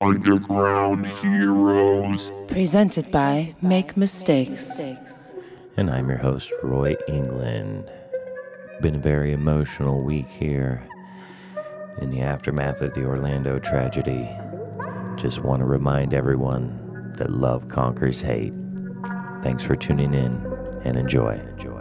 Underground Heroes. Presented by Make Mistakes. And I'm your host, Roy England. Been a very emotional week here in the aftermath of the Orlando tragedy. Just want to remind everyone that love conquers hate. Thanks for tuning in and enjoy. enjoy.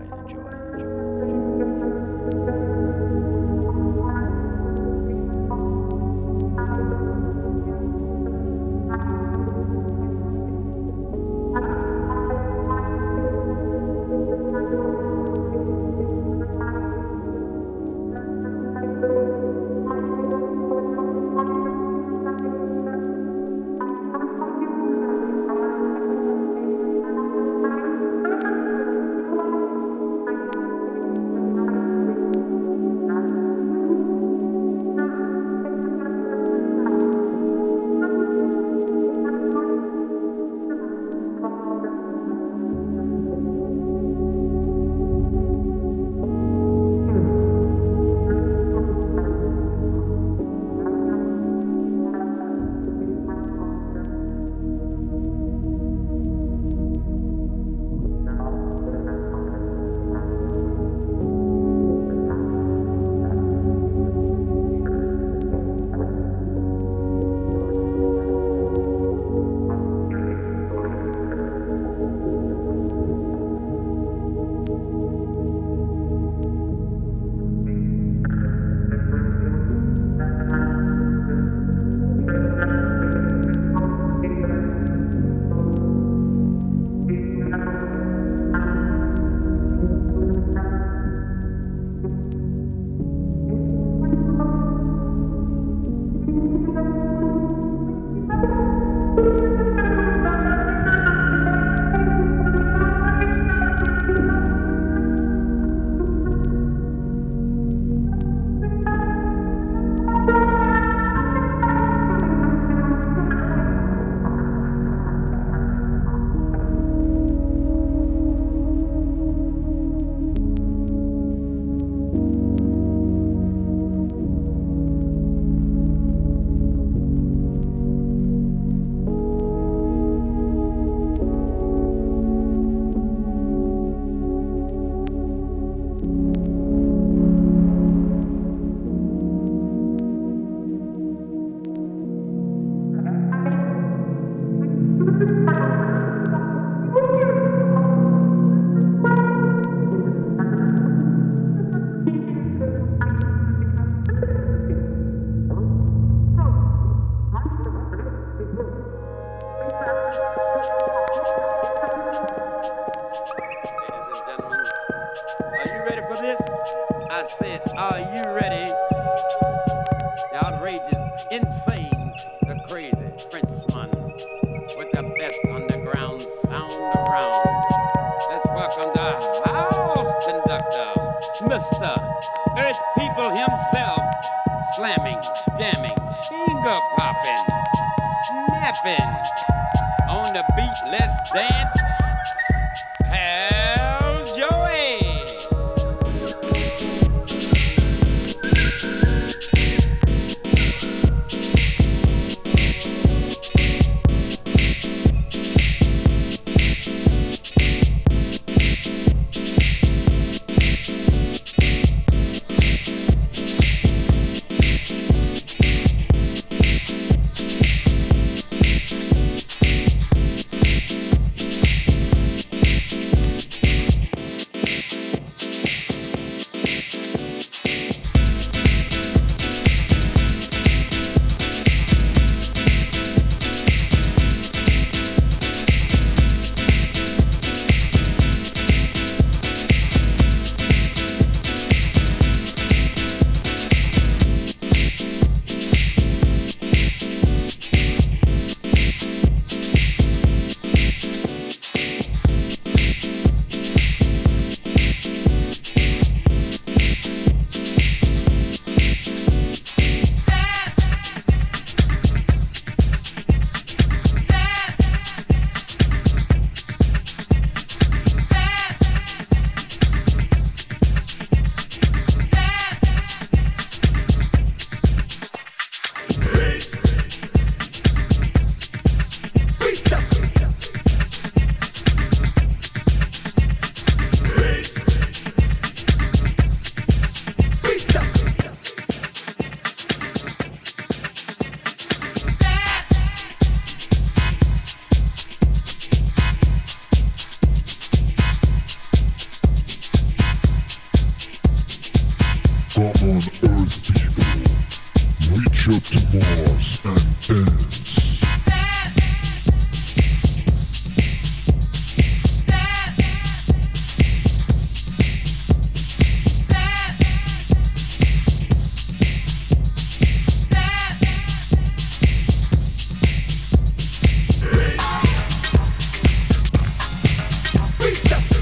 Reach up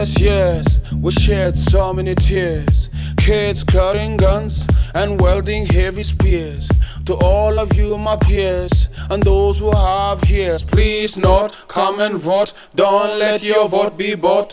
Yes, years, we shed so many tears. Kids carrying guns and wielding heavy spears. To all of you, my peers, and those who have years, please not come and vote. Don't let your vote be bought.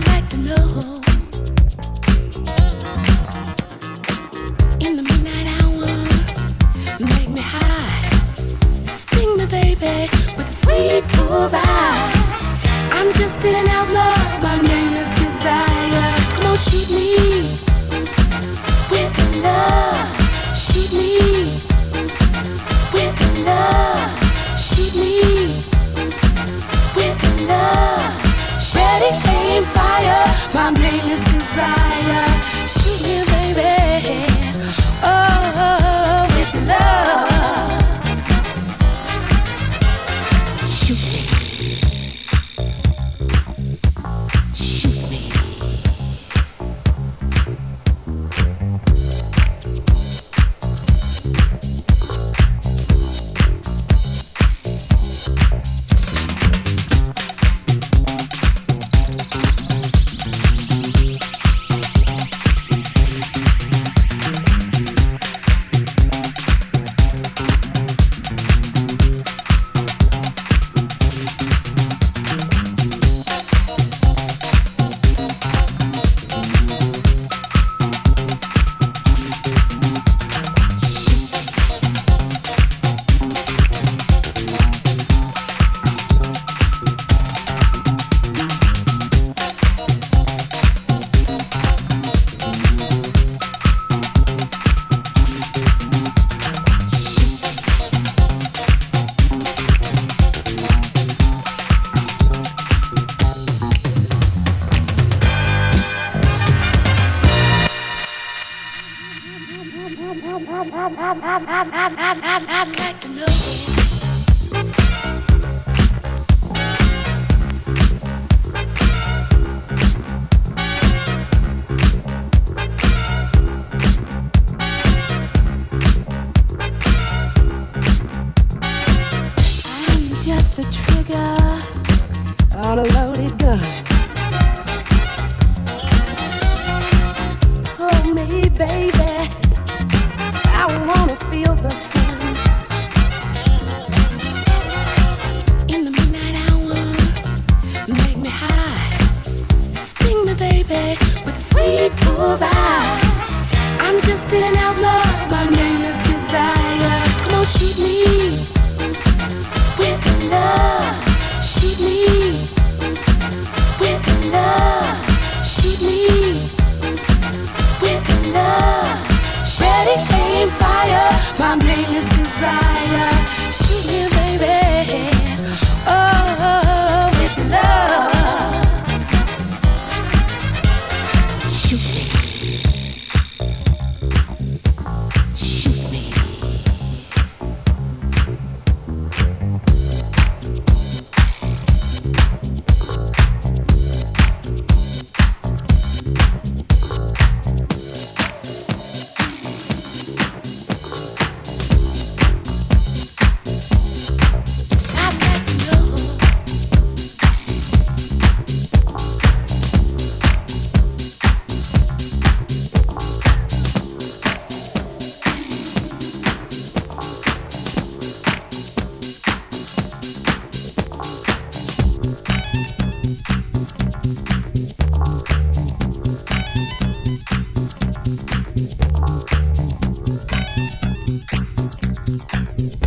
Baby. I wanna feel Yeah.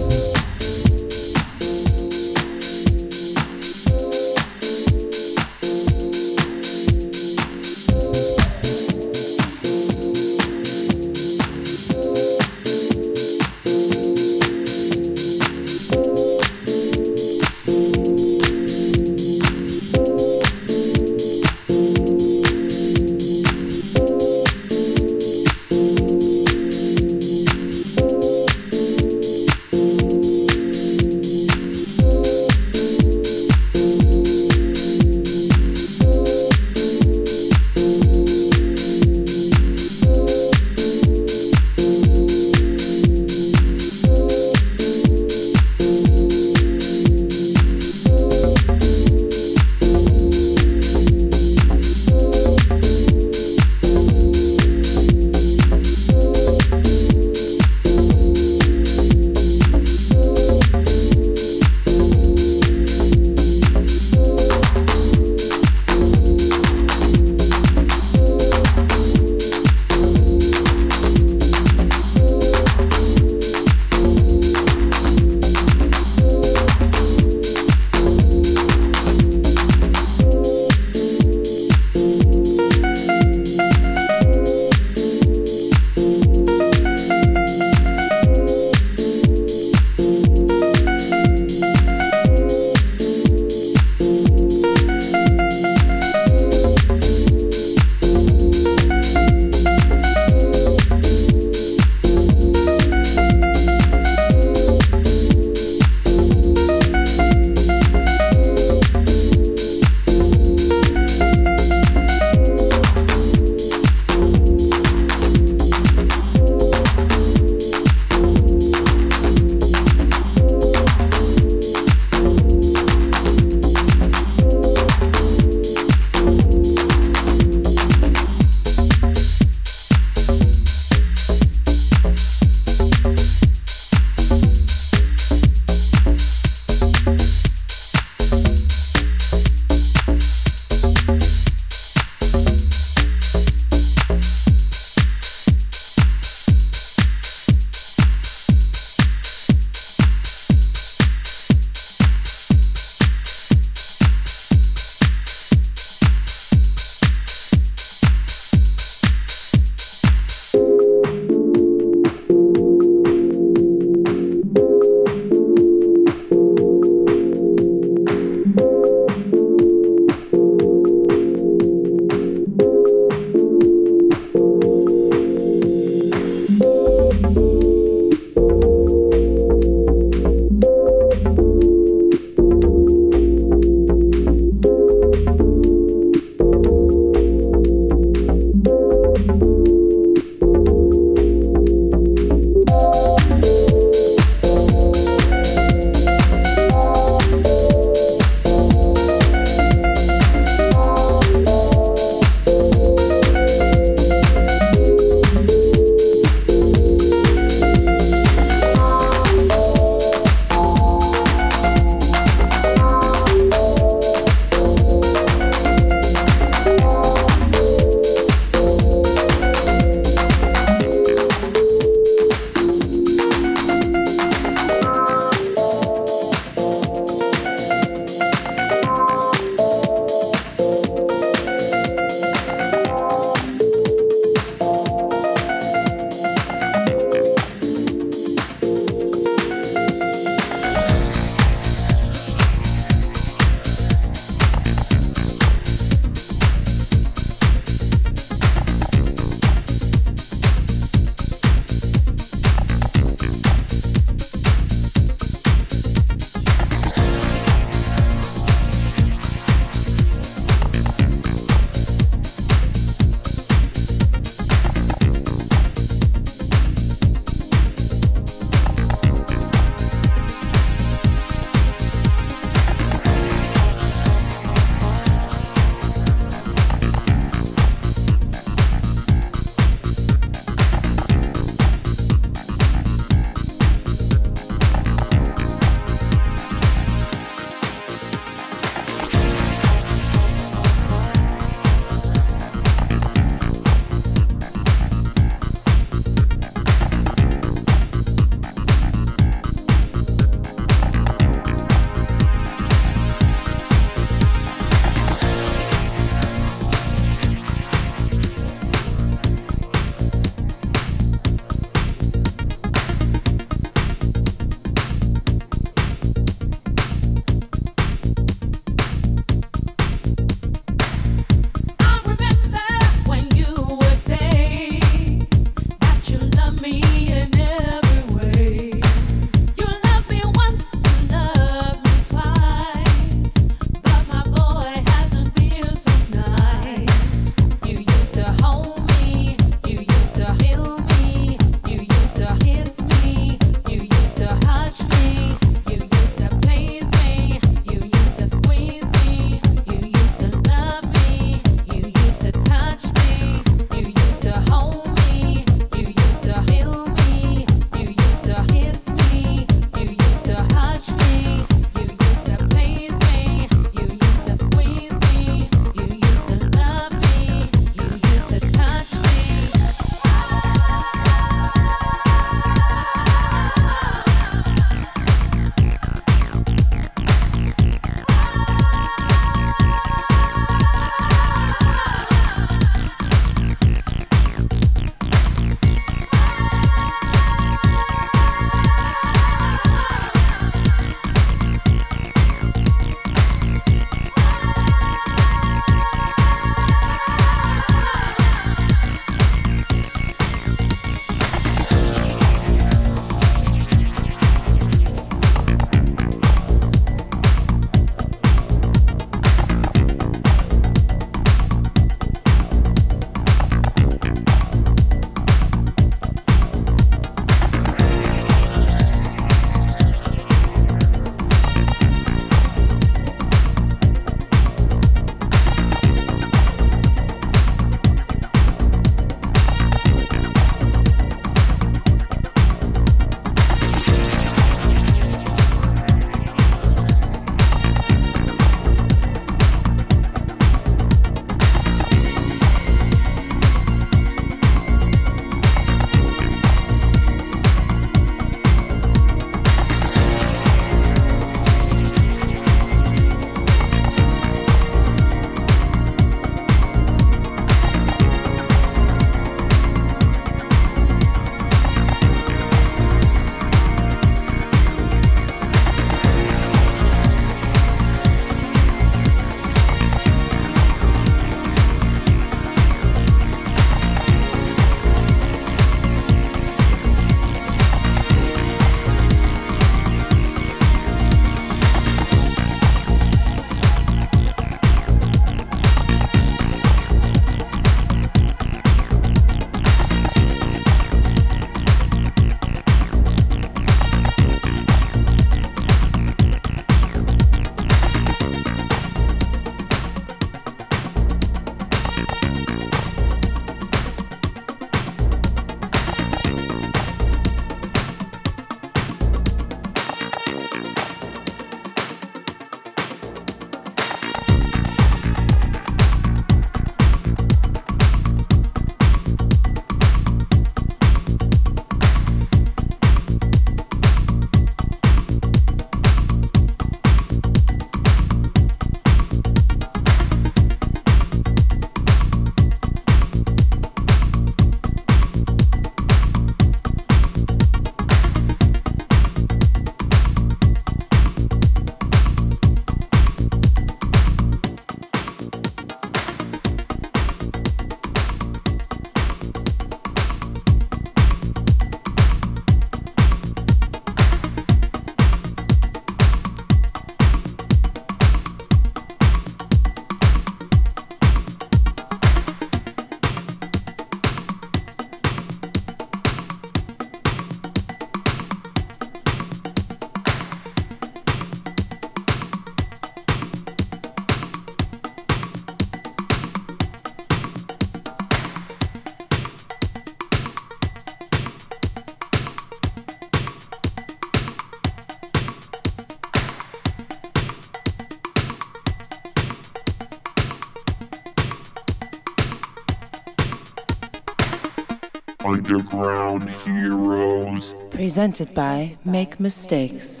Presented by Make Mistakes.